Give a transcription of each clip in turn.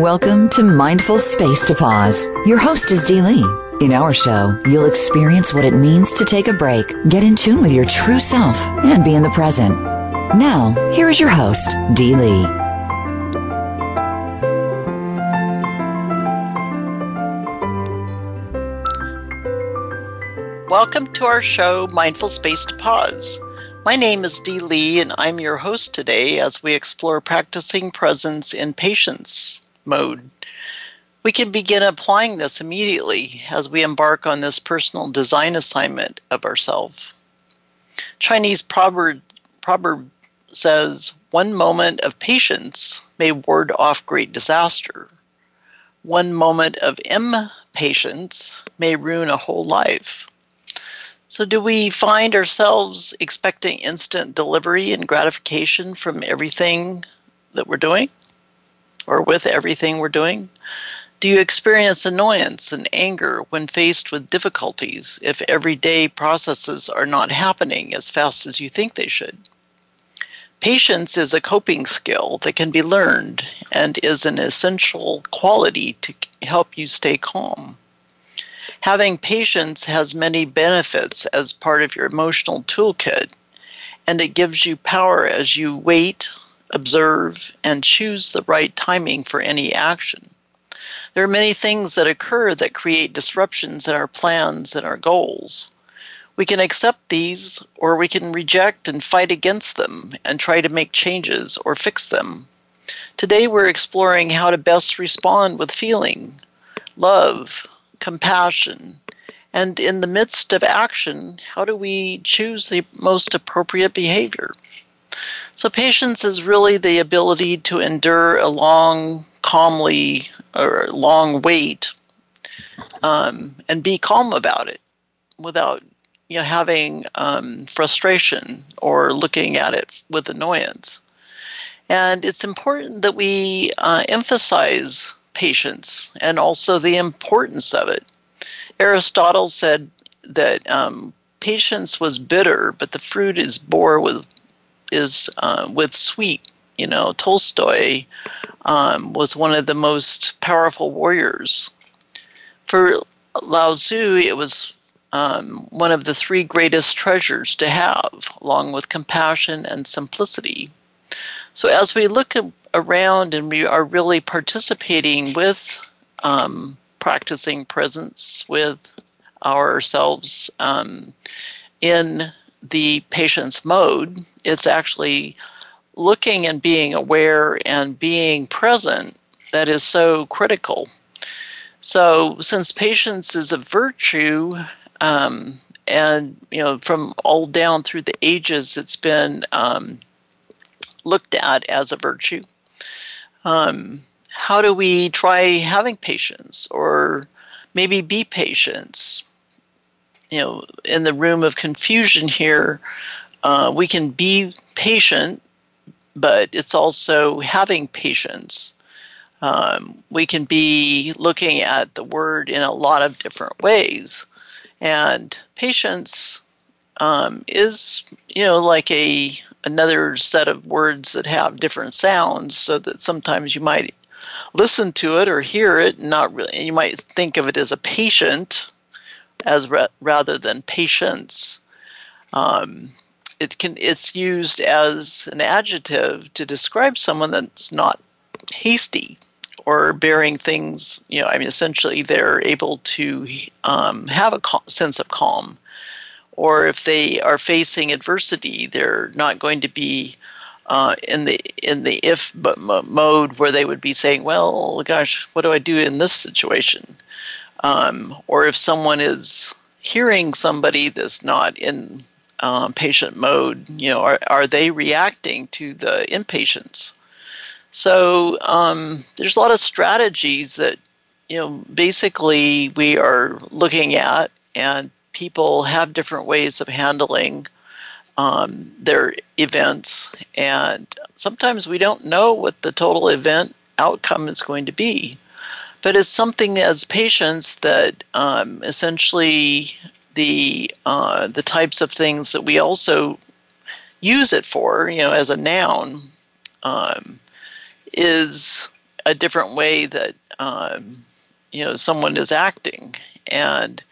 Welcome to Mindful Space to Pause. Your host is Dee Lee. In our show, you'll experience what it means to take a break, get in tune with your true self, and be in the present. Now, here is your host, Dee Lee. Welcome to our show, Mindful Space to Pause. My name is Dee Lee, and I'm your host today as we explore practicing presence in patience mode. We can begin applying this immediately as we embark on this personal design assignment of ourselves. Chinese proverb, proverb says, One moment of patience may ward off great disaster. One moment of impatience may ruin a whole life. So, do we find ourselves expecting instant delivery and gratification from everything that we're doing or with everything we're doing? Do you experience annoyance and anger when faced with difficulties if everyday processes are not happening as fast as you think they should? Patience is a coping skill that can be learned and is an essential quality to help you stay calm. Having patience has many benefits as part of your emotional toolkit, and it gives you power as you wait, observe, and choose the right timing for any action. There are many things that occur that create disruptions in our plans and our goals. We can accept these, or we can reject and fight against them and try to make changes or fix them. Today, we're exploring how to best respond with feeling, love, compassion, and in the midst of action, how do we choose the most appropriate behavior? So, patience is really the ability to endure a long, calmly, or long wait um, and be calm about it without you know, having um, frustration or looking at it with annoyance. And it's important that we uh, emphasize patience and also the importance of it. Aristotle said that um, patience was bitter, but the fruit is bore with is uh, with sweet. You know, Tolstoy um, was one of the most powerful warriors. For Lao Tzu, it was um, one of the three greatest treasures to have, along with compassion and simplicity. So, as we look around and we are really participating with um, practicing presence with ourselves um, in the patience mode, it's actually looking and being aware and being present that is so critical. So, since patience is a virtue, um, and you know, from all down through the ages, it's been um, looked at as a virtue. Um, how do we try having patience or maybe be patient? You know, in the room of confusion here, uh, we can be patient, but it's also having patience. Um, we can be looking at the word in a lot of different ways. And patience um, is, you know, like a another set of words that have different sounds so that sometimes you might listen to it or hear it and not really and you might think of it as a patient as ra- rather than patience um, it can it's used as an adjective to describe someone that's not hasty or bearing things you know i mean essentially they're able to um, have a cal- sense of calm or if they are facing adversity, they're not going to be uh, in the in the if but mode where they would be saying, "Well, gosh, what do I do in this situation?" Um, or if someone is hearing somebody that's not in um, patient mode, you know, are, are they reacting to the inpatients? So um, there's a lot of strategies that you know basically we are looking at and people have different ways of handling um, their events, and sometimes we don't know what the total event outcome is going to be. But it's something as patience that um, essentially the uh, the types of things that we also use it for, you know, as a noun, um, is a different way that um, you know someone is acting. And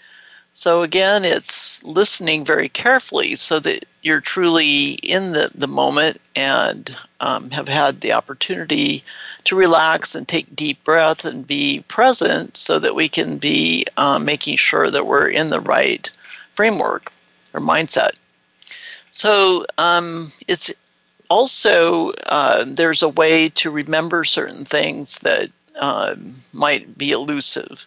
so again it's listening very carefully so that you're truly in the, the moment and um, have had the opportunity to relax and take deep breath and be present so that we can be um, making sure that we're in the right framework or mindset so um, it's also uh, there's a way to remember certain things that um, might be elusive.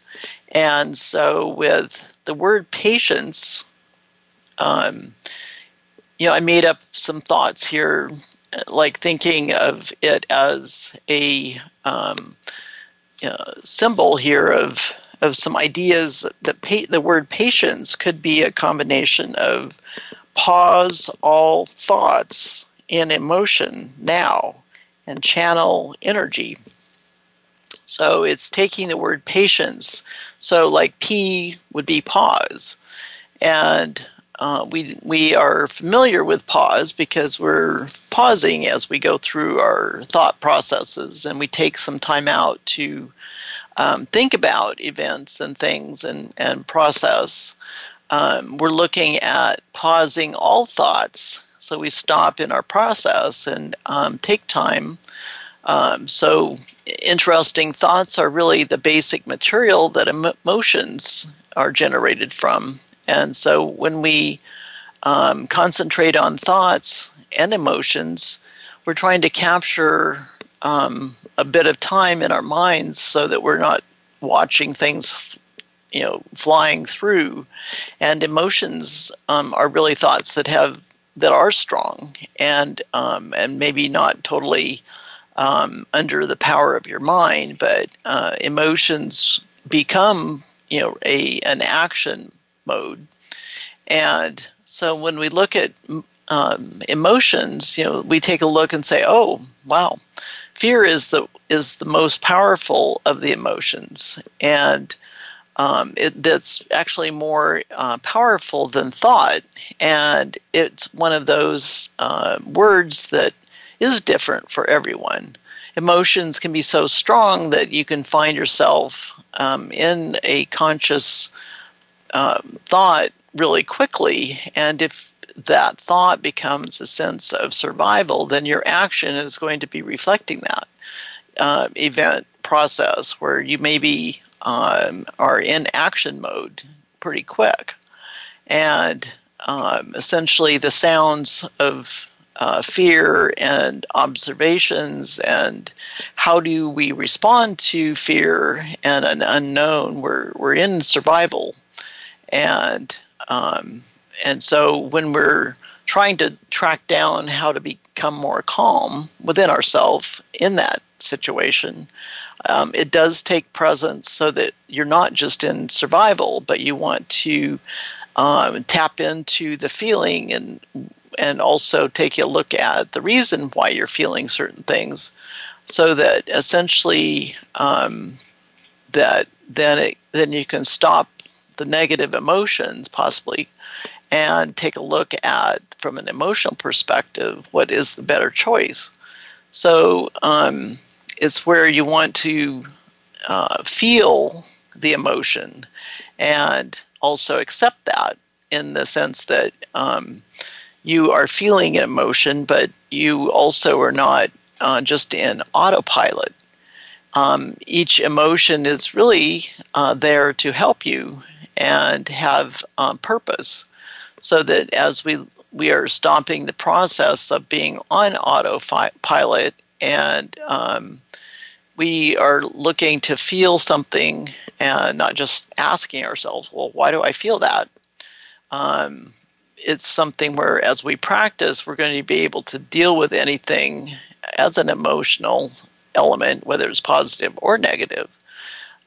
And so with the word patience, um, you know, I made up some thoughts here, like thinking of it as a um, you know, symbol here of of some ideas that pa- the word patience could be a combination of pause all thoughts in emotion now and channel energy so it's taking the word patience. So like P would be pause. And uh, we, we are familiar with pause because we're pausing as we go through our thought processes and we take some time out to um, think about events and things and, and process. Um, we're looking at pausing all thoughts. So we stop in our process and um, take time um, so, interesting thoughts are really the basic material that emotions are generated from. And so, when we um, concentrate on thoughts and emotions, we're trying to capture um, a bit of time in our minds so that we're not watching things you know flying through and emotions um, are really thoughts that have that are strong and um, and maybe not totally um, under the power of your mind, but uh, emotions become you know a an action mode, and so when we look at um, emotions, you know, we take a look and say, "Oh, wow, fear is the is the most powerful of the emotions," and um, it, that's actually more uh, powerful than thought, and it's one of those uh, words that is different for everyone. Emotions can be so strong that you can find yourself um, in a conscious um, thought really quickly. And if that thought becomes a sense of survival, then your action is going to be reflecting that uh, event process where you maybe um, are in action mode pretty quick. And um, essentially, the sounds of uh, fear and observations and how do we respond to fear and an unknown? We're, we're in survival. And um, and so when we're trying to track down how to become more calm within ourselves in that situation um, it does take presence so that you're not just in survival but you want to um, tap into the feeling and and also take a look at the reason why you're feeling certain things so that essentially um, that then it, then you can stop the negative emotions possibly and take a look at from an emotional perspective what is the better choice. So um, it's where you want to uh, feel the emotion and also accept that in the sense that um, you are feeling an emotion, but you also are not uh, just in autopilot. Um, each emotion is really uh, there to help you and have um, purpose, so that as we we are stopping the process of being on autopilot and um, we are looking to feel something and not just asking ourselves, well, why do I feel that? Um, it's something where as we practice we're going to be able to deal with anything as an emotional element whether it's positive or negative.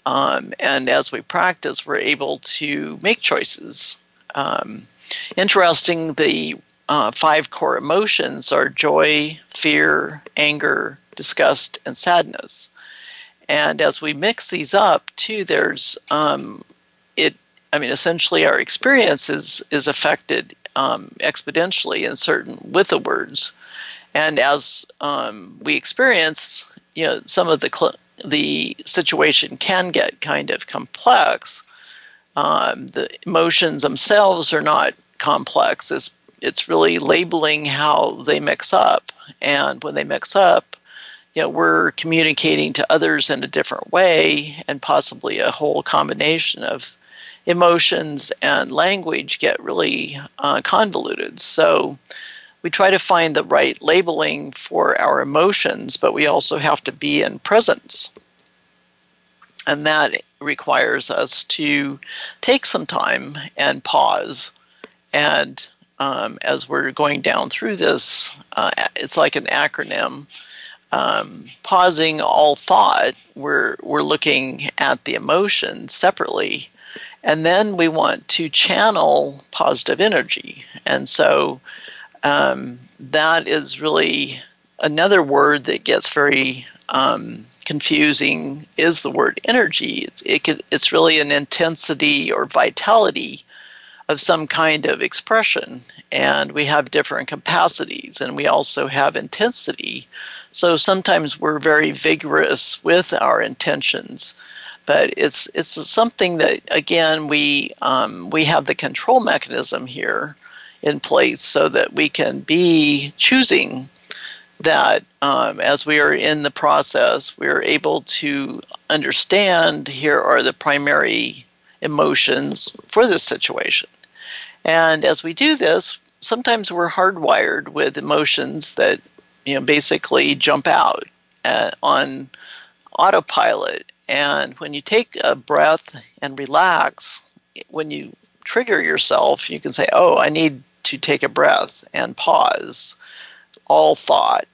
Um, and as we practice we're able to make choices. Um, interesting the uh, five core emotions are joy fear anger disgust and sadness. And as we mix these up too there's um, it I mean, essentially, our experience is is affected um, exponentially in certain with the words, and as um, we experience, you know, some of the cl- the situation can get kind of complex, um, the emotions themselves are not complex. It's, it's really labeling how they mix up. And when they mix up, you know, we're communicating to others in a different way, and possibly a whole combination of emotions and language get really uh, convoluted. So we try to find the right labeling for our emotions, but we also have to be in presence. And that requires us to take some time and pause. And um, as we're going down through this, uh, it's like an acronym. Um, pausing all thought, we're, we're looking at the emotion separately. And then we want to channel positive energy. And so um, that is really another word that gets very um, confusing is the word energy. It, it could, it's really an intensity or vitality of some kind of expression. And we have different capacities and we also have intensity. So sometimes we're very vigorous with our intentions. But it's it's something that again we um, we have the control mechanism here in place so that we can be choosing that um, as we are in the process, we're able to understand here are the primary emotions for this situation. And as we do this, sometimes we're hardwired with emotions that you know basically jump out uh, on autopilot. And when you take a breath and relax, when you trigger yourself, you can say, "Oh, I need to take a breath and pause all thought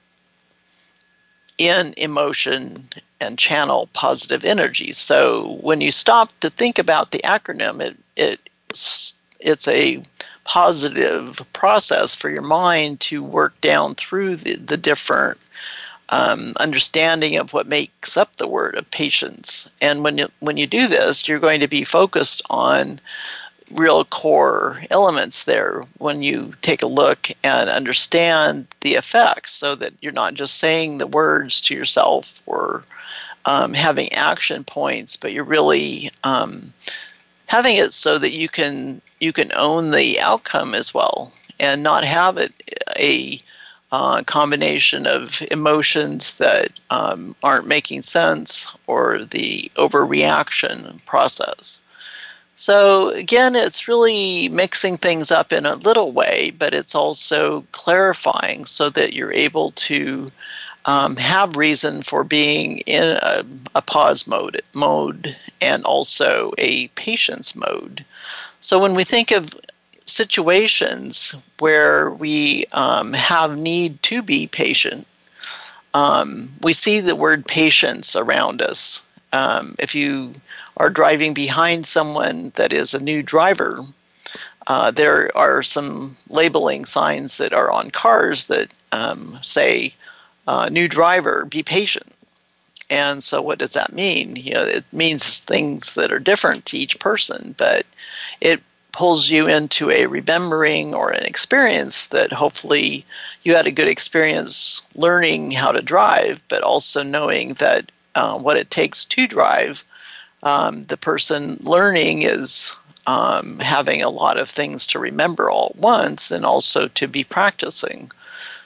in emotion and channel positive energy. So when you stop to think about the acronym, it, it it's a positive process for your mind to work down through the, the different um, understanding of what makes up the word of patience. And when you, when you do this, you're going to be focused on real core elements there when you take a look and understand the effects so that you're not just saying the words to yourself or um, having action points, but you're really um, having it so that you can you can own the outcome as well and not have it a uh, combination of emotions that um, aren't making sense or the overreaction process. So again, it's really mixing things up in a little way, but it's also clarifying so that you're able to um, have reason for being in a, a, pause mode, mode and also a patience mode. So when we think of situations where we um, have need to be patient, um, we see the word patience around us. Um, if you are driving behind someone that is a new driver, uh, there are some labeling signs that are on cars that um, say, uh, "New driver, be patient." And so, what does that mean? You know, it means things that are different to each person, but it pulls you into a remembering or an experience that hopefully you had a good experience learning how to drive, but also knowing that uh, what it takes to drive um, the person learning is um, having a lot of things to remember all at once and also to be practicing.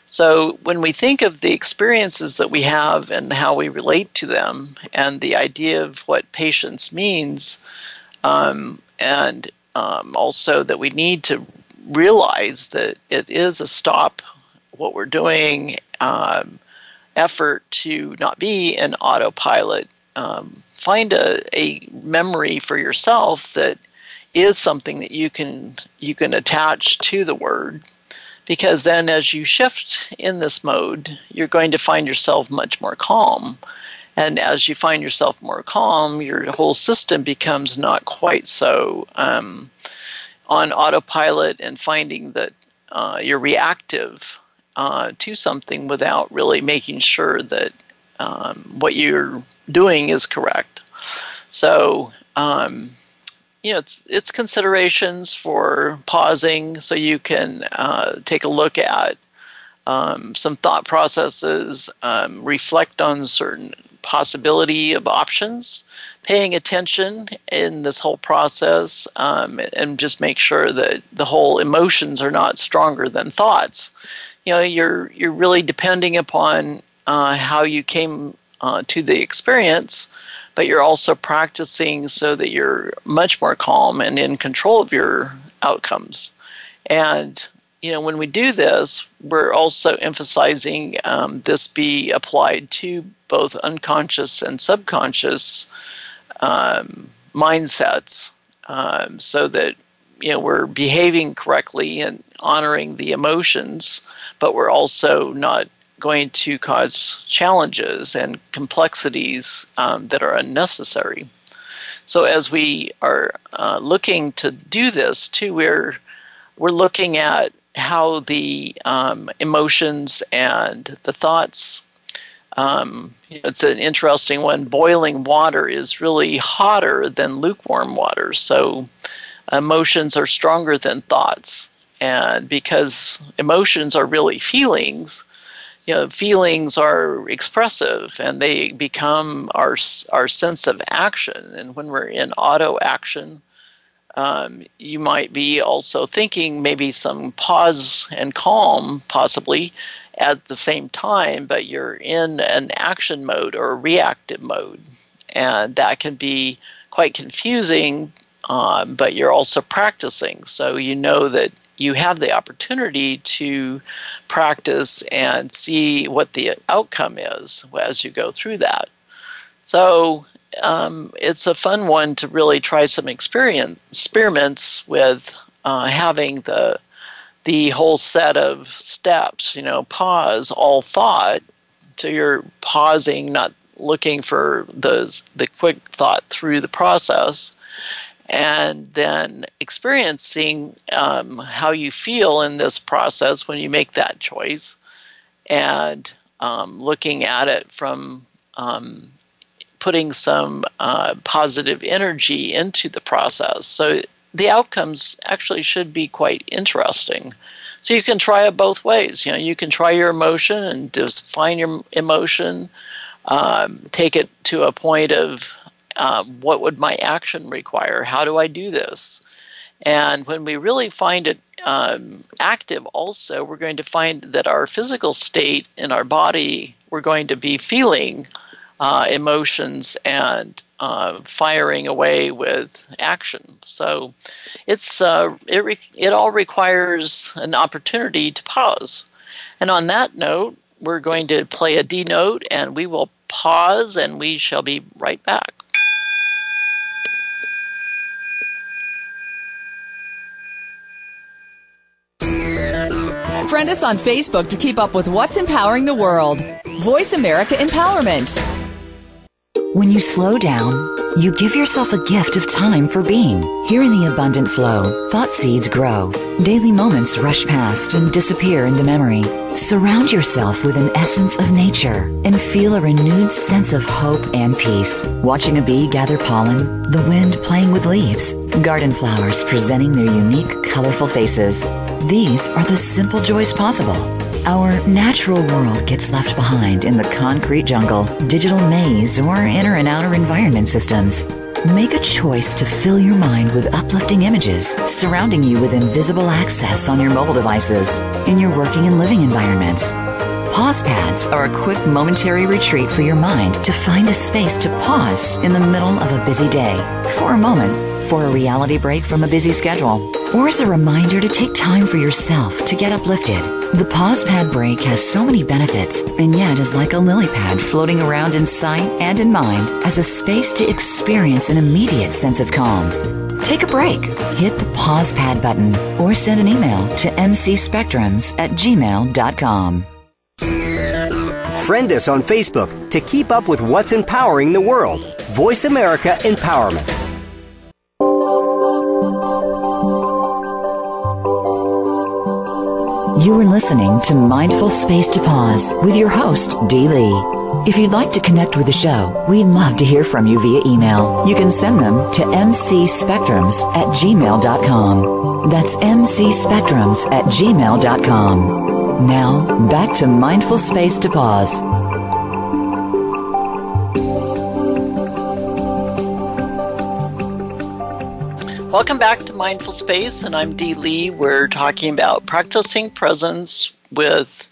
So, when we think of the experiences that we have and how we relate to them, and the idea of what patience means, um, and um, also that we need to realize that it is a stop what we're doing um, effort to not be an autopilot. Um, find a, a memory for yourself that is something that you can you can attach to the word because then as you shift in this mode you're going to find yourself much more calm and as you find yourself more calm your whole system becomes not quite so um, on autopilot and finding that uh, you're reactive uh, to something without really making sure that um, what you're doing is correct. So, um, you know, it's it's considerations for pausing, so you can uh, take a look at um, some thought processes, um, reflect on certain possibility of options, paying attention in this whole process, um, and just make sure that the whole emotions are not stronger than thoughts. You know, you're you're really depending upon uh, how you came uh, to the experience, but you're also practicing so that you're much more calm and in control of your outcomes. And you know, when we do this, we're also emphasizing um, this be applied to both unconscious and subconscious um, mindsets, um, so that you know we're behaving correctly and honoring the emotions, but we're also not going to cause challenges and complexities um, that are unnecessary. So as we are uh, looking to do this too, we're we're looking at how the um, emotions and the thoughts. Um, it's an interesting one. Boiling water is really hotter than lukewarm water, so emotions are stronger than thoughts. And because emotions are really feelings, you know, feelings are expressive and they become our our sense of action. And when we're in auto action, um, you might be also thinking maybe some pause and calm, possibly at the same time, but you're in an action mode or a reactive mode. And that can be quite confusing, um, but you're also practicing. So you know that you have the opportunity to practice and see what the outcome is as you go through that. So um, it's a fun one to really try some experience experiments with uh, having the the whole set of steps. You know, pause all thought. So you're pausing, not looking for the the quick thought through the process, and then experiencing um, how you feel in this process when you make that choice, and um, looking at it from um, putting some uh, positive energy into the process. So the outcomes actually should be quite interesting. So you can try it both ways. You know, you can try your emotion and define your emotion, um, take it to a point of um, what would my action require? How do I do this? And when we really find it um, active, also, we're going to find that our physical state in our body, we're going to be feeling uh, emotions and uh, firing away with action. So it's uh, it re- it all requires an opportunity to pause. And on that note, we're going to play a D note, and we will pause, and we shall be right back. Friend us on Facebook to keep up with what's empowering the world. Voice America Empowerment. When you slow down, you give yourself a gift of time for being. Here in the abundant flow, thought seeds grow. Daily moments rush past and disappear into memory. Surround yourself with an essence of nature and feel a renewed sense of hope and peace. Watching a bee gather pollen, the wind playing with leaves, garden flowers presenting their unique, colorful faces. These are the simple joys possible. Our natural world gets left behind in the concrete jungle, digital maze, or inner and outer environment systems. Make a choice to fill your mind with uplifting images, surrounding you with invisible access on your mobile devices, in your working and living environments. Pause pads are a quick momentary retreat for your mind to find a space to pause in the middle of a busy day for a moment for a reality break from a busy schedule, or as a reminder to take time for yourself to get uplifted. The pause pad break has so many benefits, and yet is like a lily pad floating around in sight and in mind as a space to experience an immediate sense of calm. Take a break, hit the pause pad button, or send an email to mcspectrums at gmail.com. Friend us on Facebook to keep up with what's empowering the world. Voice America Empowerment. You are listening to Mindful Space to Pause with your host, Dee Lee. If you'd like to connect with the show, we'd love to hear from you via email. You can send them to mcspectrums at gmail.com. That's mcspectrums at gmail.com. Now, back to mindful space to pause. Welcome back to Mindful Space, and I'm Dee Lee. We're talking about practicing presence with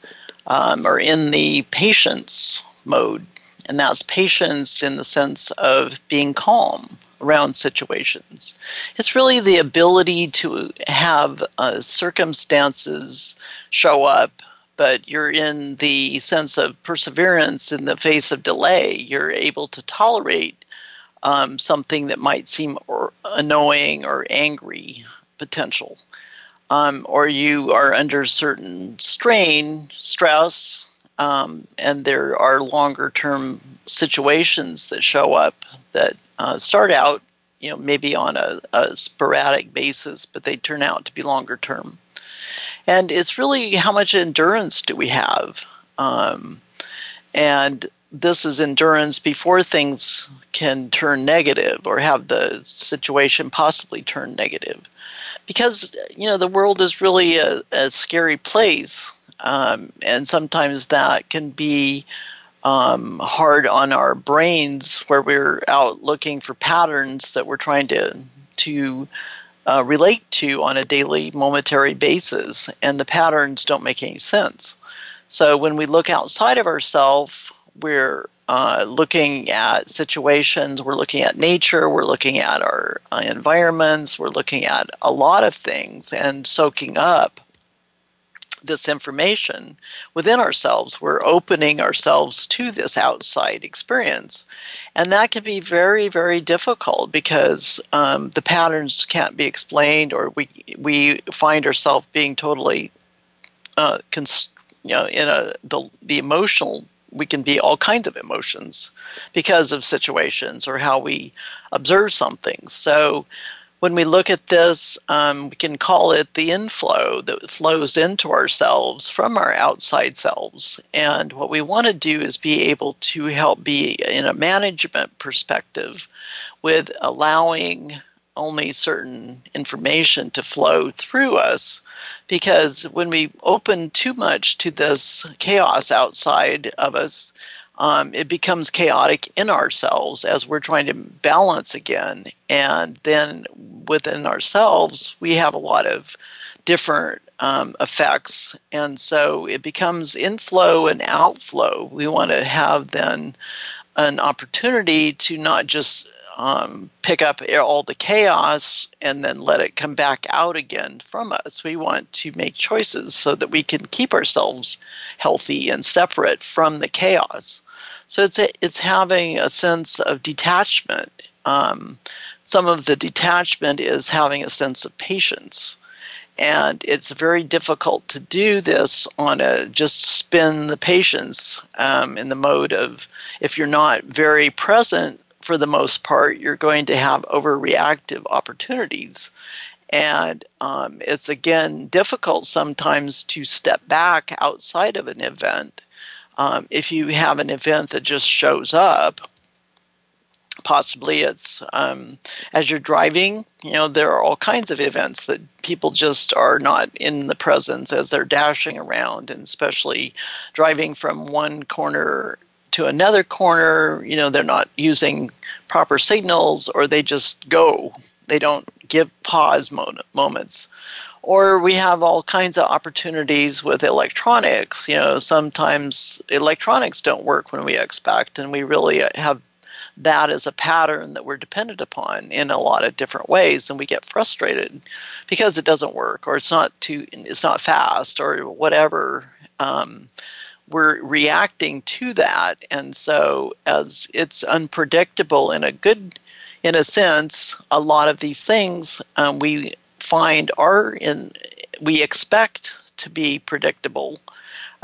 um, or in the patience mode, and that's patience in the sense of being calm around situations. It's really the ability to have uh, circumstances show up, but you're in the sense of perseverance in the face of delay. You're able to tolerate um, something that might seem or annoying or angry potential. Um, or you are under certain strain, stress, um, and there are longer term situations that show up that uh, start out, you know, maybe on a, a, sporadic basis, but they turn out to be longer term. And it's really how much endurance do we have? Um, and this is endurance before things can turn negative or have the situation possibly turn negative. Because, you know, the world is really a, a scary place. Um, and sometimes that can be um, hard on our brains where we're out looking for patterns that we're trying to, to uh, relate to on a daily, momentary basis. And the patterns don't make any sense. So when we look outside of ourselves, we're uh, looking at situations, we're looking at nature, we're looking at our uh, environments, we're looking at a lot of things and soaking up this information within ourselves. We're opening ourselves to this outside experience. And that can be very, very difficult because um, the patterns can't be explained, or we, we find ourselves being totally uh, const- you know, in a the, the emotional we can be all kinds of emotions because of situations or how we observe something. So when we look at this, um, we can call it the inflow that flows into ourselves from our outside selves. And what we want to do is be able to help be in a management perspective with allowing only certain information to flow through us because when we open too much to this chaos outside of us, um, it becomes chaotic in ourselves as we're trying to balance again. And then within ourselves, we have a lot of different um, effects. And so it becomes inflow and outflow. We want to have then an opportunity to not just um, pick up all the chaos and then let it come back out again from us. We want to make choices so that we can keep ourselves healthy and separate from the chaos. So it's a, it's having a sense of detachment. Um, some of the detachment is having a sense of patience. And it's very difficult to do this on a just spin the patience um, in the mode of if you're not very present for the most part, you're going to have overreactive opportunities. And um, it's again difficult sometimes to step back outside of an event. Um, if you have an event that just shows up, possibly it's um, as you're driving, you know, there are all kinds of events that people just are not in the presence as they're dashing around, and especially driving from one corner to another corner, you know, they're not using proper signals or they just go. They don't give pause moments. Or we have all kinds of opportunities with electronics. You know, sometimes electronics don't work when we expect, and we really have that as a pattern that we're dependent upon in a lot of different ways and we get frustrated because it doesn't work or it's not too it's not fast or whatever um, we're reacting to that. And so as it's unpredictable in a good in a sense a lot of these things um, we find are in we expect to be predictable.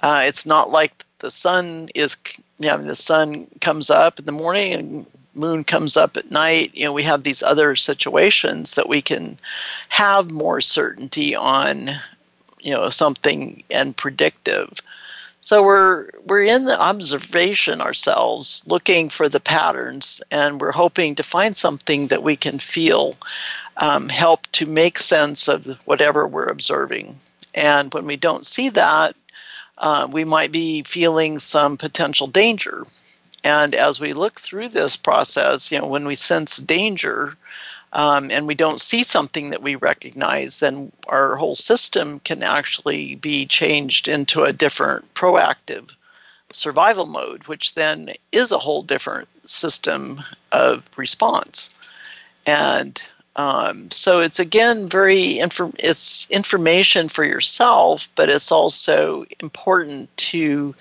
Uh, it's not like the sun is you know the sun comes up in the morning and moon comes up at night. You know we have these other situations that we can have more certainty on you know something and predictive so we're we're in the observation ourselves, looking for the patterns, and we're hoping to find something that we can feel um, help to make sense of whatever we're observing. And when we don't see that, uh, we might be feeling some potential danger. And as we look through this process, you know, when we sense danger um, and we don't see something that we recognize, then our whole system can actually be changed into a different proactive survival mode, which then is a whole different system of response. And um, so it's again very inform- it's information for yourself, but it's also important to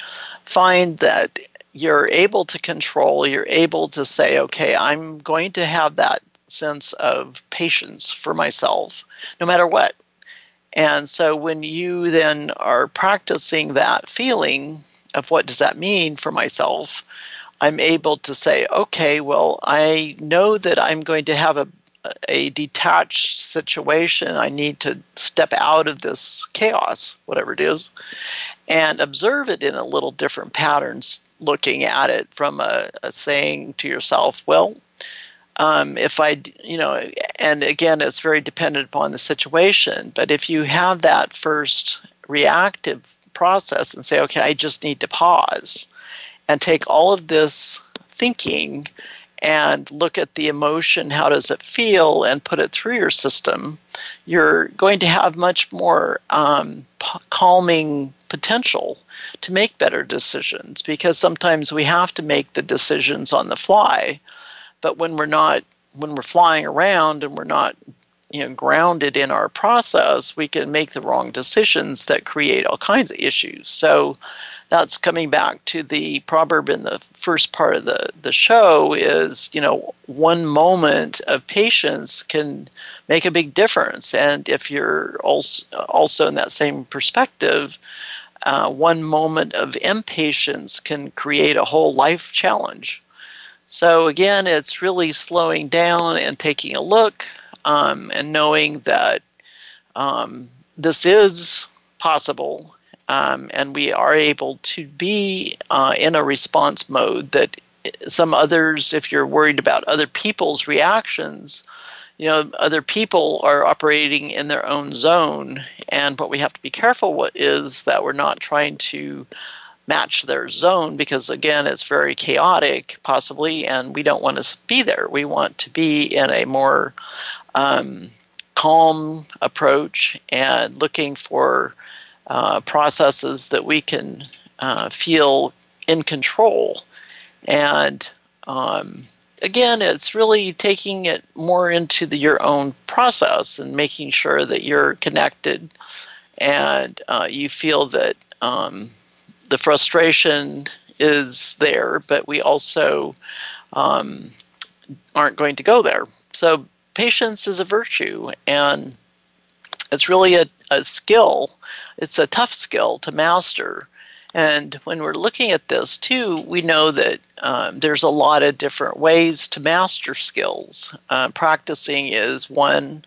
find that you're able to control. You're able to say, okay, I'm going to have that sense of patience for myself, no matter what. And so when you then are practicing that feeling of what does that mean for myself, I'm able to say, okay, well, I know that I'm going to have a a detached situation. I need to step out of this chaos, whatever it is, and observe it in a little different patterns, looking at it from a, a saying to yourself, well, um, if I, you know, and again, it's very dependent upon the situation, but if you have that first reactive process and say, okay, I just need to pause and take all of this thinking and look at the emotion, how does it feel, and put it through your system, you're going to have much more um, p- calming potential to make better decisions because sometimes we have to make the decisions on the fly. But when we're not, when we're flying around and we're not you know grounded in our process we can make the wrong decisions that create all kinds of issues so that's coming back to the proverb in the first part of the, the show is, you know, one moment of patience can make a big difference. And if you're also, also in that same perspective, uh, one moment of impatience can create a whole life challenge. So, again, it's really slowing down and taking a look um, and knowing that um, this is possible um, and we are able to be uh, in a response mode that some others, if you're worried about other people's reactions, you know, other people are operating in their own zone. And what we have to be careful with is that we're not trying to match their zone because, again, it's very chaotic, possibly, and we don't want to be there. We want to be in a more um, calm approach and looking for uh, processes that we can uh, feel in control. And um, again, it's really taking it more into the, your own process and making sure that you're connected and uh, you feel that um, the frustration is there, but we also um, aren't going to go there. So, patience is a virtue, and it's really a, a skill. It's a tough skill to master. And when we're looking at this too, we know that um, there's a lot of different ways to master skills. Uh, practicing is one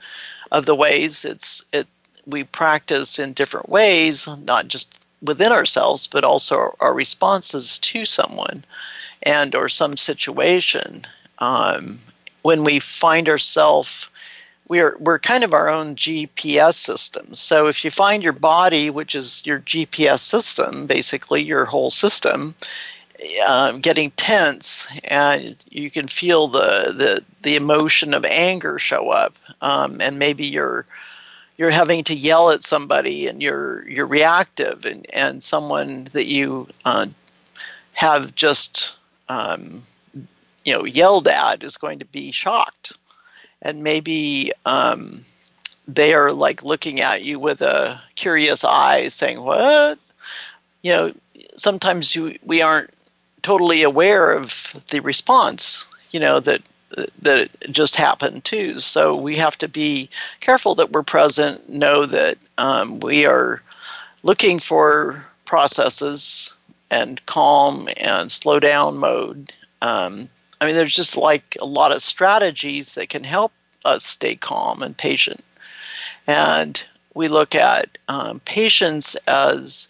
of the ways. It's it we practice in different ways, not just within ourselves, but also our responses to someone and or some situation. Um, when we find ourselves we're we're kind of our own GPS system. So if you find your body, which is your GPS system, basically your whole system, uh, getting tense, and you can feel the the the emotion of anger show up, um, and maybe you're you're having to yell at somebody, and you're you're reactive, and and someone that you uh, have just um, you know yelled at is going to be shocked and maybe um, they are like looking at you with a curious eye, saying, "What?" You know, sometimes you, we aren't totally aware of the response. You know that that just happened too. So we have to be careful that we're present. Know that um, we are looking for processes and calm and slow down mode um, I mean, there's just like a lot of strategies that can help us stay calm and patient. And we look at um, patience as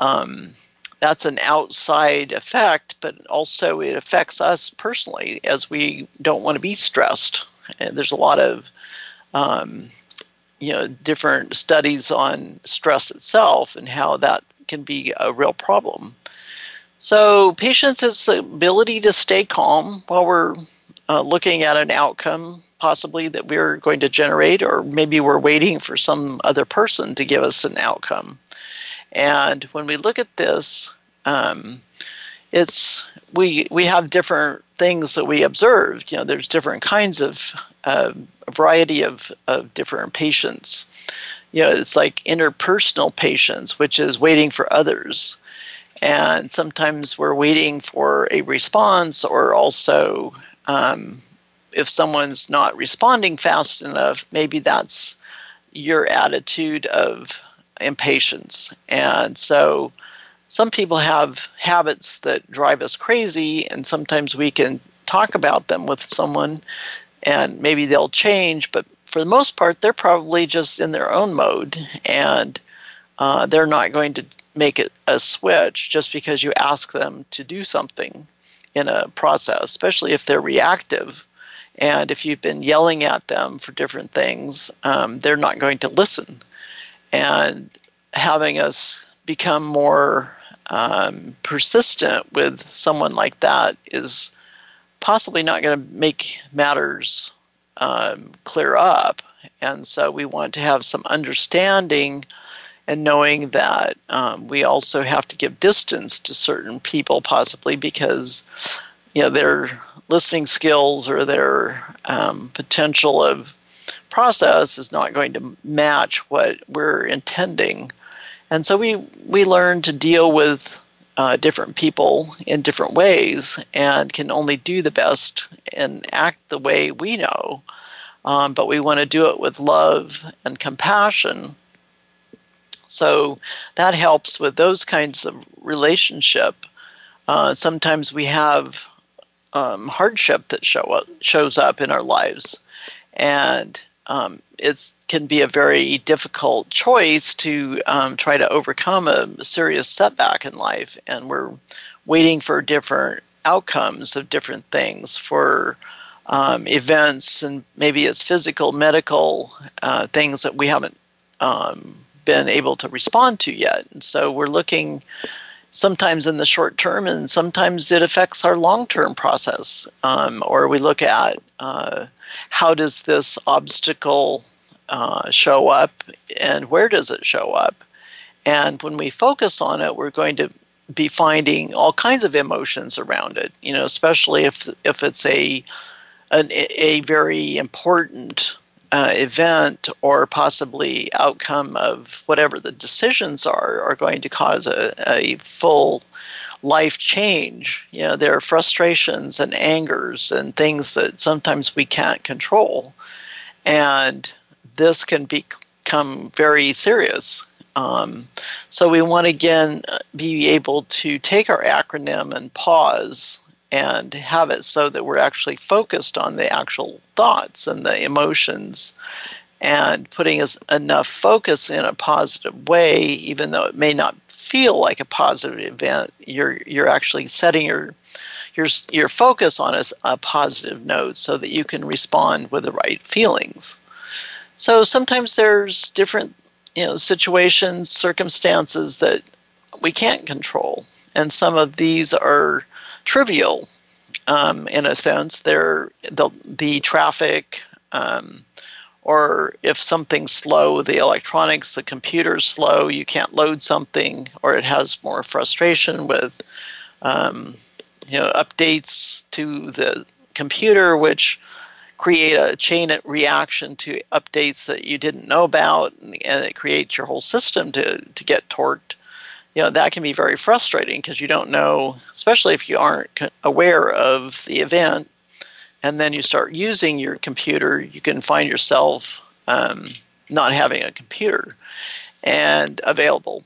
um, that's an outside effect, but also it affects us personally as we don't want to be stressed. And there's a lot of um, you know different studies on stress itself and how that can be a real problem. So, patience' ability to stay calm while we're uh, looking at an outcome possibly that we're going to generate, or maybe we're waiting for some other person to give us an outcome. And when we look at this, um, it's we we have different things that we observe. You know, there's different kinds of uh, a variety of of different patience. You know, it's like interpersonal patience, which is waiting for others. And sometimes we're waiting for a response, or also um, if someone's not responding fast enough, maybe that's your attitude of impatience. And so some people have habits that drive us crazy, and sometimes we can talk about them with someone and maybe they'll change, but for the most part, they're probably just in their own mode and uh, they're not going to make it a switch just because you ask them to do something in a process, especially if they're reactive. And if you've been yelling at them for different things, um, they're not going to listen. And having us become more um, persistent with someone like that is possibly not going to make matters um, clear up. And so we want to have some understanding and knowing that um, we also have to give distance to certain people, possibly because you know their listening skills or their um, potential of process is not going to match what we're intending. And so we we learn to deal with uh, different people in different ways and can only do the best and act the way we know. Um, but we want to do it with love and compassion so that helps with those kinds of relationship. Uh, sometimes we have um, hardship that show up, shows up in our lives, and um, it can be a very difficult choice to um, try to overcome a serious setback in life, and we're waiting for different outcomes of different things for um, events, and maybe it's physical, medical uh, things that we haven't um, been able to respond to yet. And so we're looking sometimes in the short term, and sometimes it affects our long term process. Um, or we look at uh, how does this obstacle uh, show up and where does it show up? And when we focus on it, we're going to be finding all kinds of emotions around it. You know, especially if if it's a an, a very important uh, event or possibly outcome of whatever the decisions are are going to cause a, a full life change. You know, there are frustrations and angers and things that sometimes we can't control. And this can become very serious. Um, so we want to again be able to take our acronym and pause and have it so that we're actually focused on the actual thoughts and the emotions and putting enough focus in a positive way even though it may not feel like a positive event you're you're actually setting your your your focus on a, a positive note so that you can respond with the right feelings so sometimes there's different you know situations circumstances that we can't control and some of these are trivial um, in a sense. They're the, the traffic, um, or if something's slow, the electronics, the computer's slow, you can't load something, or it has more frustration with um, you know updates to the computer, which create a chain reaction to updates that you didn't know about, and it creates your whole system to to get torqued. You know that can be very frustrating because you don't know especially if you aren't aware of the event and then you start using your computer you can find yourself um, not having a computer and available.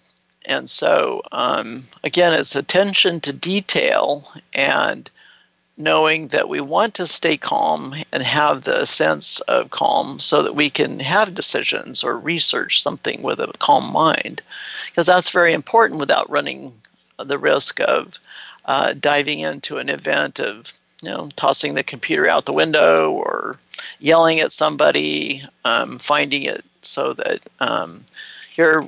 And so um, again it's attention to detail and knowing that we want to stay calm and have the sense of calm so that we can have decisions or research something with a calm mind. Because that's very important without running the risk of uh, diving into an event of know tossing the computer out the window or yelling at somebody um, finding it so that um, you're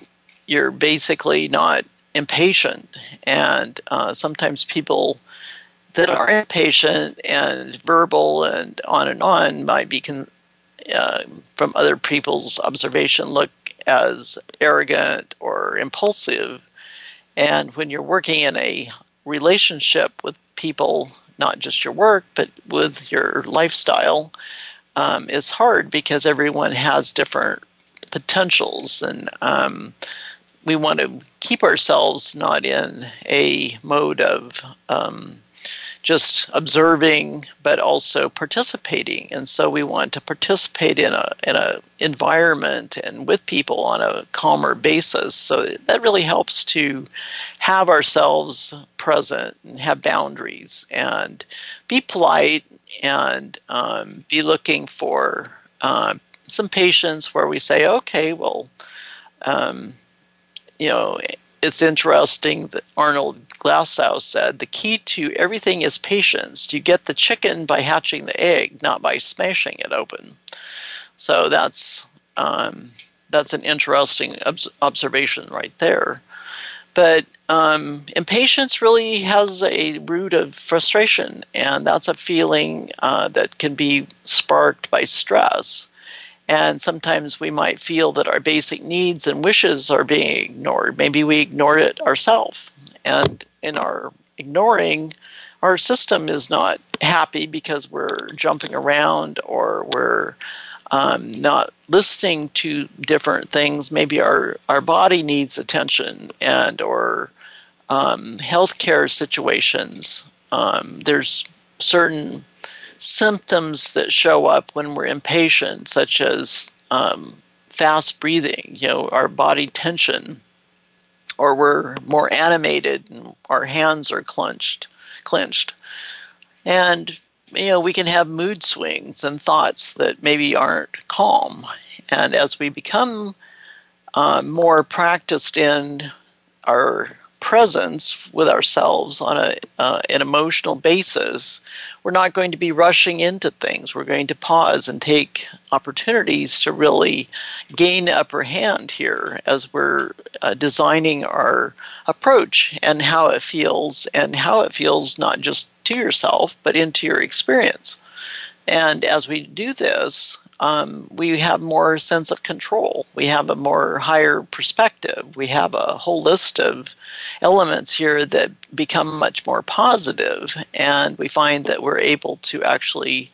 you're basically not impatient, and uh, sometimes people that are impatient and verbal and on and on might be, con- uh, from other people's observation, look as arrogant or impulsive. And when you're working in a relationship with people, not just your work, but with your lifestyle, um, it's hard because everyone has different potentials. And um, we want to keep ourselves not in a mode of um, just observing but also participating. And so we want to participate in a in a environment and with people on a calmer basis. So that really helps to have ourselves present and have boundaries and be polite and um, be looking for um, some patience where we say okay well um, you know it's interesting that Arnold Glasow said the key to everything is patience. You get the chicken by hatching the egg, not by smashing it open. So that's um, that's an interesting observation right there. But um, impatience really has a root of frustration, and that's a feeling uh, that can be sparked by stress. And sometimes we might feel that our basic needs and wishes are being ignored. Maybe we ignore it ourselves. And in our ignoring, our system is not happy because we're jumping around or we're um, not listening to different things. Maybe our, our body needs attention and or um, healthcare situations. Um, there's certain symptoms that show up when we're impatient, such as um, fast breathing, you know, our body tension, or we're more animated and our hands are clenched, clenched, and you know we can have mood swings and thoughts that maybe aren't calm. And as we become uh, more practiced in our presence with ourselves on a, uh, an emotional basis, we're not going to be rushing into things. We're going to pause and take opportunities to really gain upper hand here as we're uh, designing our approach and how it feels, and how it feels not just to yourself, but into your experience. And as we do this, um, we have more sense of control. We have a more higher perspective. We have a whole list of elements here that become much more positive, and we find that we're able to actually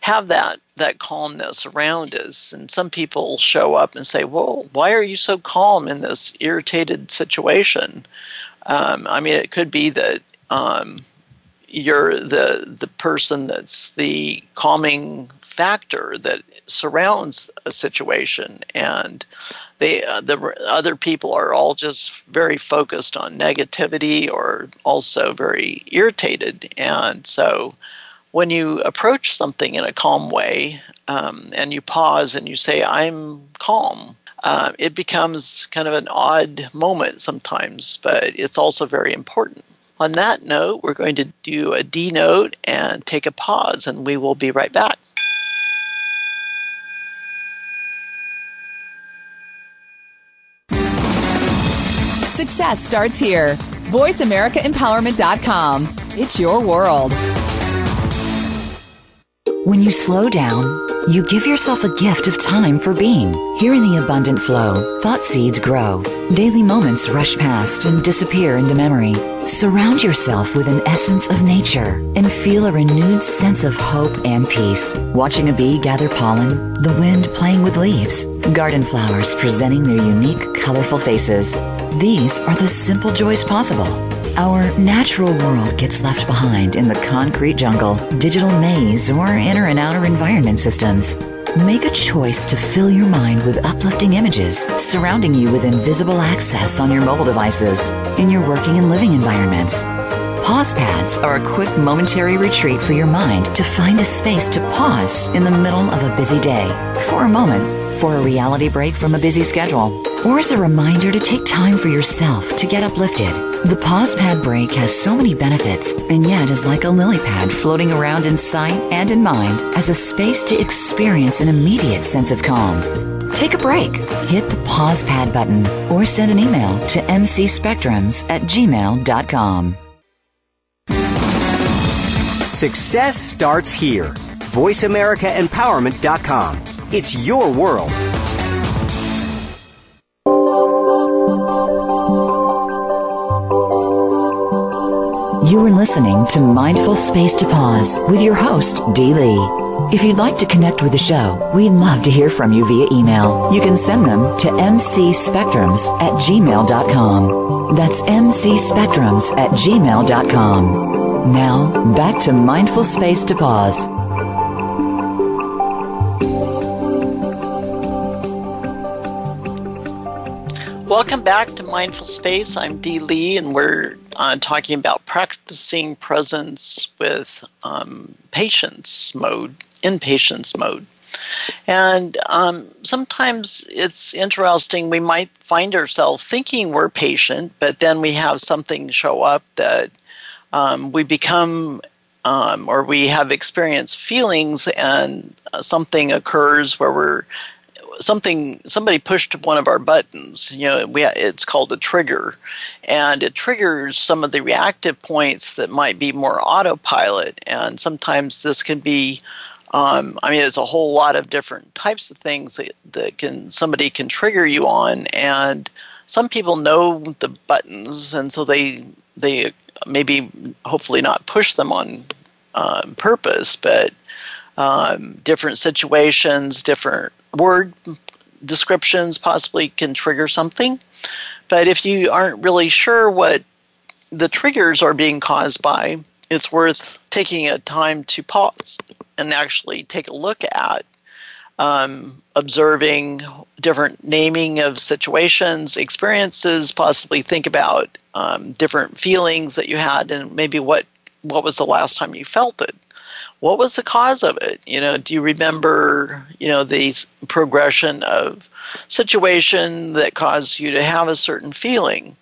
have that that calmness around us. And some people show up and say, "Well, why are you so calm in this irritated situation?" Um, I mean, it could be that. Um, you're the the person that's the calming factor that surrounds a situation and they uh, the other people are all just very focused on negativity or also very irritated and so when you approach something in a calm way um, and you pause and you say i'm calm uh, it becomes kind of an odd moment sometimes but it's also very important on that note, we're going to do a D note and take a pause, and we will be right back. Success starts here. VoiceAmericaEmpowerment.com. It's your world. When you slow down, you give yourself a gift of time for being. Here in the abundant flow, thought seeds grow. Daily moments rush past and disappear into memory. Surround yourself with an essence of nature and feel a renewed sense of hope and peace. Watching a bee gather pollen, the wind playing with leaves, garden flowers presenting their unique, colorful faces. These are the simple joys possible. Our natural world gets left behind in the concrete jungle, digital maze, or inner and outer environment systems. Make a choice to fill your mind with uplifting images surrounding you with invisible access on your mobile devices, in your working and living environments. Pause pads are a quick momentary retreat for your mind to find a space to pause in the middle of a busy day for a moment, for a reality break from a busy schedule, or as a reminder to take time for yourself to get uplifted. The pause pad break has so many benefits and yet is like a lily pad floating around in sight and in mind as a space to experience an immediate sense of calm. take a break, hit the pause pad button, or send an email to mcspectrums at gmail.com. Success starts here. VoiceAmericaEmpowerment.com. It's your world. You are listening to Mindful Space to Pause with your host, Dee Lee. If you'd like to connect with the show, we'd love to hear from you via email. You can send them to mcspectrums at gmail.com. That's mcspectrums at gmail.com. Now, back to Mindful Space to Pause. Welcome back to Mindful Space. I'm Dee Lee, and we're uh, talking about practicing presence with um, patience mode, in patience mode. And um, sometimes it's interesting, we might find ourselves thinking we're patient, but then we have something show up that um, we become um, or we have experienced feelings and uh, something occurs where we're something somebody pushed one of our buttons you know we it's called a trigger. And it triggers some of the reactive points that might be more autopilot. And sometimes this can be um, I mean, it's a whole lot of different types of things that, that can somebody can trigger you on, and some people know the buttons, and so they they maybe hopefully not push them on um, purpose, but um, different situations, different word descriptions possibly can trigger something. But if you aren't really sure what the triggers are being caused by, it's worth taking a time to pause and actually take a look at um, observing different naming of situations, experiences, possibly think about um, different feelings that you had and maybe what what was the last time you felt it what was the cause of it? You know, do you remember, you know, the progression of situation that caused you to have a certain feeling?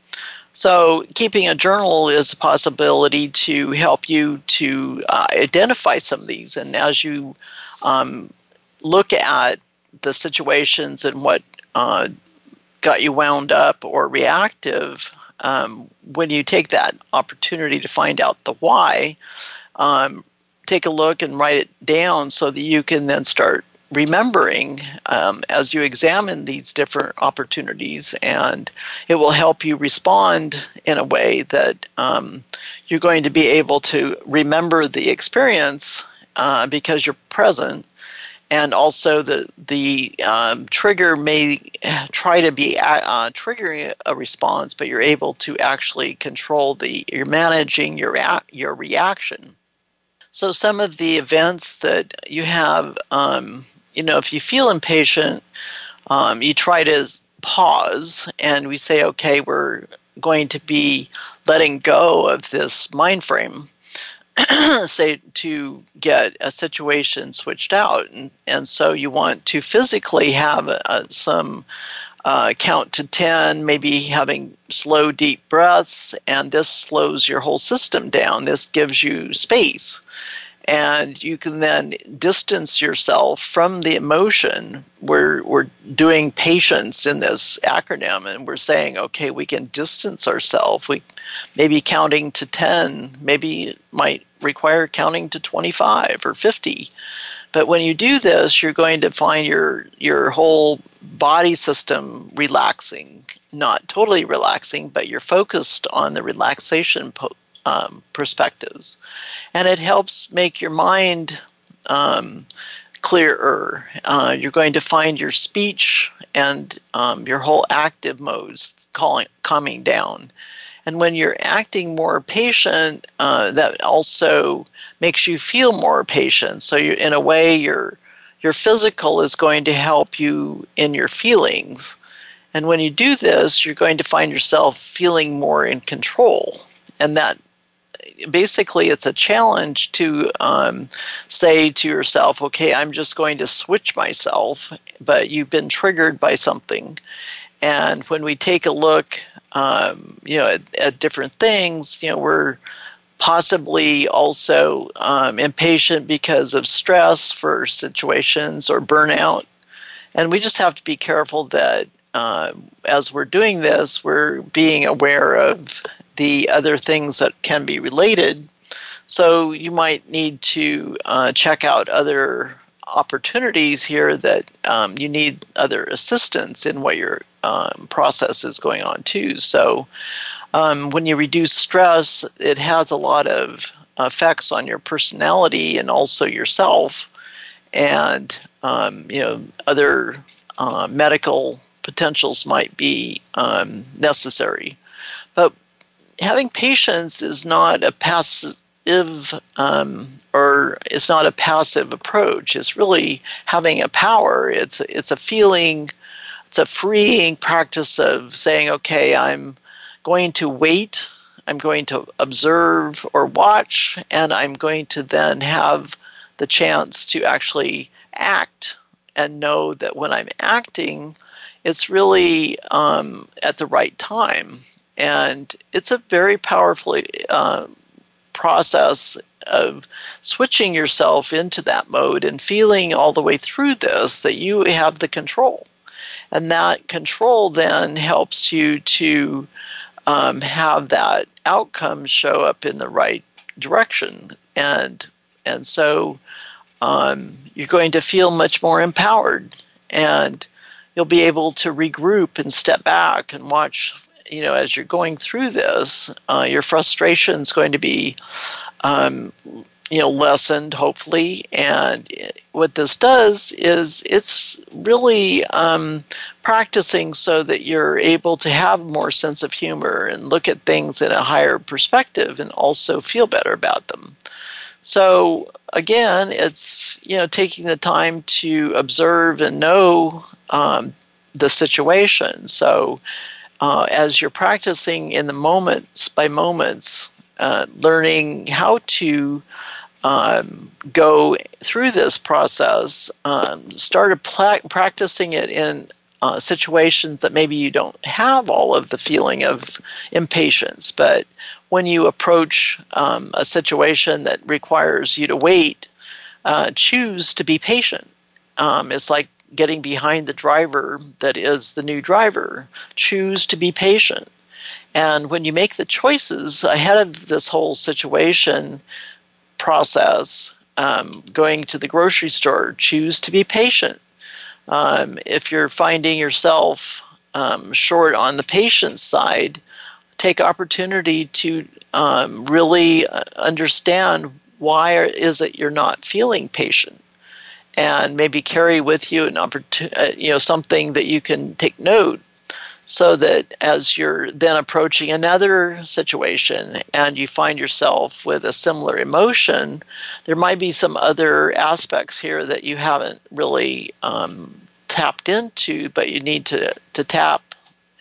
So, keeping a journal is a possibility to help you to uh, identify some of these. And as you um, look at the situations and what uh, got you wound up or reactive, um, when you take that opportunity to find out the why, um, take a look and write it down so that you can then start remembering um, as you examine these different opportunities, and it will help you respond in a way that um, you're going to be able to remember the experience uh, because you're present. And also, the the um, trigger may try to be uh, uh triggering a response, but you're able to actually control the. You're managing your your reaction. So, some of the events that you have, um, you know, if you feel impatient, um, you try to pause and we say, okay, we're going to be letting go of this mind frame. say to get a situation switched out and, and so you want to physically have uh, some uh, count to 10, maybe having slow, deep breaths, and this slows your whole system down. This gives you space. And you can then distance yourself from the emotion. We're, we're doing patience in this acronym, and we're saying, okay, we can distance ourselves. We maybe counting to 10, maybe might require counting to 25 or 50 but when you do this, you're going to find your your whole body system relaxing, not totally relaxing, but you're focused on the relaxation po- um, perspectives, and it helps make your mind um, clearer. Uh, you're going to find your speech and um, your whole active modes calling, calming down. And when you're acting more patient, uh, that also makes you feel more patient. So you, in a way, your your physical is going to help you in your feelings. And when you do this, you're going to find yourself feeling more in control. And that basically it's a challenge to um, say to yourself, okay, I'm just going to switch myself, but you've been triggered by something. And when we take a look um, you know, at, at, different things. You know, we're possibly also um, impatient because of stress for situations or burnout. And we just have to be careful that uh, as we're doing this, we're being aware of the other things that can be related. So you might need to uh, check out other opportunities here that um, you need other assistance in what your um, process is going on too. So um, when you reduce stress, it has a lot of effects on your personality and also yourself, and um, you know other uh, medical potentials might be um, necessary. But having patience is not a passive um, or it's not a passive approach. It's really having a power. It's it's a feeling. It's a freeing practice of saying, okay, I'm going to wait. I'm going to observe or watch, and I'm going to then have the chance to actually act and know that when I'm acting, it's really um, at the right time. And it's a very powerful uh, process of switching yourself into that mode and feeling all the way through this that you have the control. And that control then helps you to um, have that outcome show up in the right direction. And, and so um, you're going to feel much more empowered and you'll be able to regroup and step back and watch you know as you're going through this uh, your frustration is going to be um, you know lessened hopefully. And what this does is it's really um, practicing so that you're able to have more sense of humor and look at things in a higher perspective and also feel better about them. So again it's you know taking the time to observe and know um, the situation. So uh, as you're practicing in the moments by moments uh, learning how to um, go through this process, um, pla- practicing it in uh, situations that maybe you don't have all of the feeling of impatience, but when you approach um, a situation that requires you to wait, uh, choose to be patient. Um, it's like getting behind the driver that is the new driver. Choose to be patient. And when you make the choices ahead of this whole situation process, um, going to the grocery store, choose to be patient. Um, if you're finding yourself um, short on the patient side, take opportunity to um, really uh, understand why is it you're not feeling patient and maybe carry with you an opportunity, uh, you know, something that you can take note so that as you're then approaching another situation and you find yourself with a similar emotion, there might be some other aspects here that you haven't really um, tapped into, but you need to, to tap,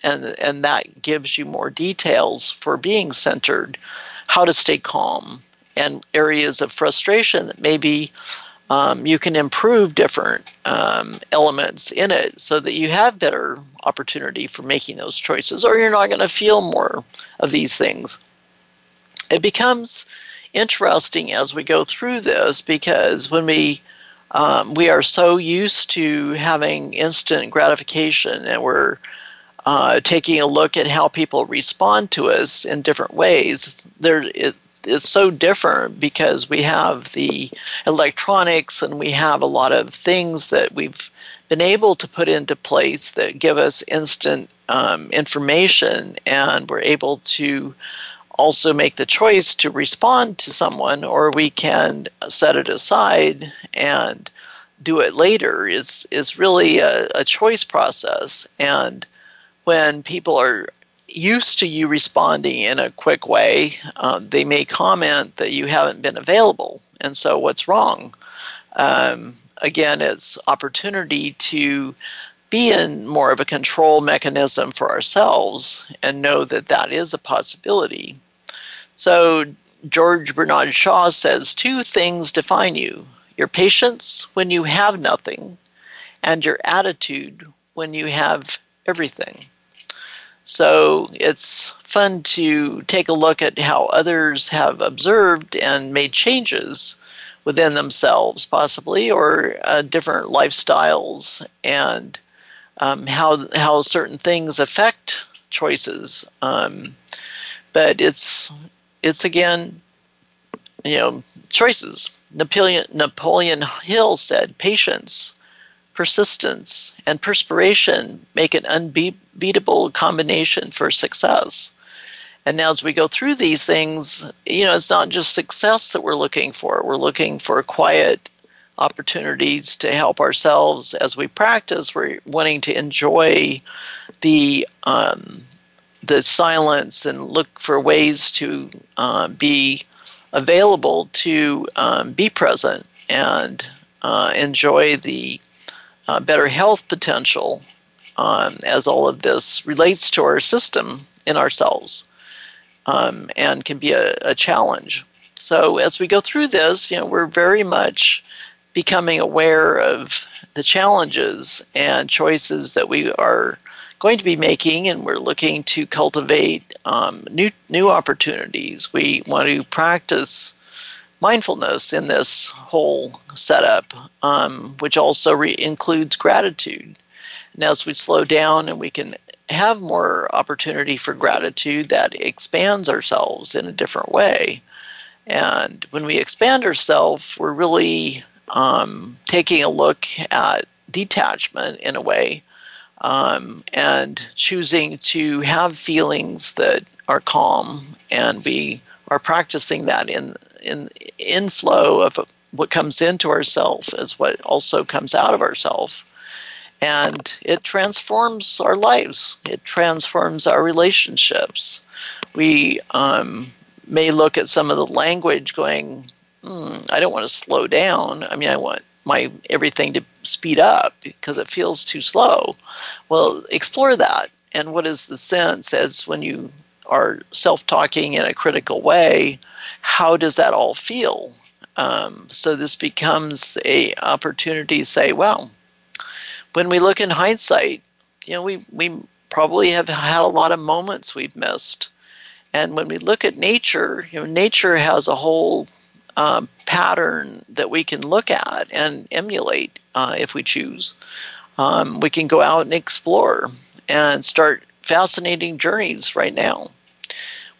and, and that gives you more details for being centered, how to stay calm, and areas of frustration that maybe um, you can improve different um, elements in it so that you have better opportunity for making those choices, or you're not going to feel more of these things. It becomes interesting as we go through this because when we um, we are so used to having instant gratification and we're uh, taking a look at how people respond to us in different ways. There, it, is so different because we have the electronics and we have a lot of things that we've been able to put into place that give us instant um, information and we're able to also make the choice to respond to someone or we can set it aside and do it later. Is is really a, a choice process and when people are used to you responding in a quick way, um, they may comment that you haven't been available. And so, what's wrong? Um, again, it's opportunity to be in more of a control mechanism for ourselves and know that that is a possibility. So, George Bernard Shaw says two things define you your patience when you have nothing, and your attitude when you have everything. So it's fun to take a look at how others have observed and made changes within themselves, possibly, or uh, different lifestyles, and um, how how certain things affect choices. Um, but it's it's again, you know, choices. Napoleon Napoleon Hill said, "Patience, persistence, and perspiration make an unbeatable combination for success." And now, as we go through these things, you know, it's not just success that we're looking for. We're looking for quiet opportunities to help ourselves as we practice. We're wanting to enjoy the um, the silence and look for ways to uh, be available to um, be present and uh, enjoy the uh, better health potential um, as all of this relates to our system in ourselves um, and can be a, a challenge. So as we go through this, you know, we're very much becoming aware of the challenges and choices that we are going to be making, and we're looking to cultivate um, new new opportunities. We want to practice mindfulness in this whole setup, um, which also re- includes gratitude. And as we slow down and we can have more opportunity for gratitude, that expands ourselves in a different way. And when we expand ourselves, we're really um, taking a look at detachment in a way um, and choosing to have feelings that are calm and we are practicing that in in inflow of what comes into ourself as what also comes out of ourself and it transforms our lives it transforms our relationships we um, may look at some of the language going hmm, i don't want to slow down i mean i want my everything to speed up because it feels too slow. Well, explore that. And what is the sense as when you are self-talking in a critical way? How does that all feel? Um, so this becomes a opportunity to say, well, when we look in hindsight, you know, we we probably have had a lot of moments we've missed. And when we look at nature, you know, nature has a whole um, pattern that we can look at and emulate uh, if we choose. Um, we can go out and explore and start fascinating journeys right now.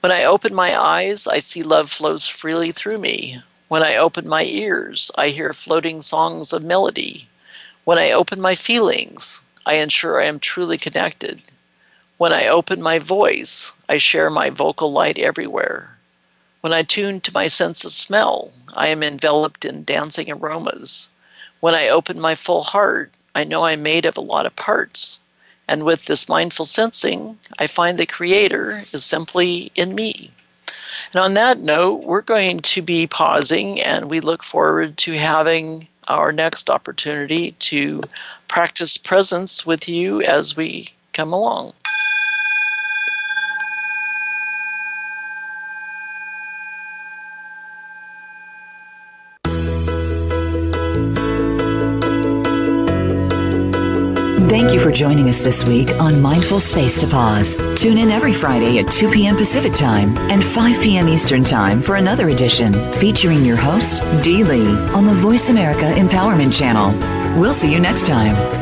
When I open my eyes, I see love flows freely through me. When I open my ears, I hear floating songs of melody. When I open my feelings, I ensure I am truly connected. When I open my voice, I share my vocal light everywhere. When I tune to my sense of smell, I am enveloped in dancing aromas. When I open my full heart, I know I'm made of a lot of parts. And with this mindful sensing, I find the Creator is simply in me. And on that note, we're going to be pausing and we look forward to having our next opportunity to practice presence with you as we come along. Joining us this week on Mindful Space to Pause. Tune in every Friday at 2 p.m. Pacific Time and 5 p.m. Eastern Time for another edition featuring your host, Dee Lee, on the Voice America Empowerment Channel. We'll see you next time.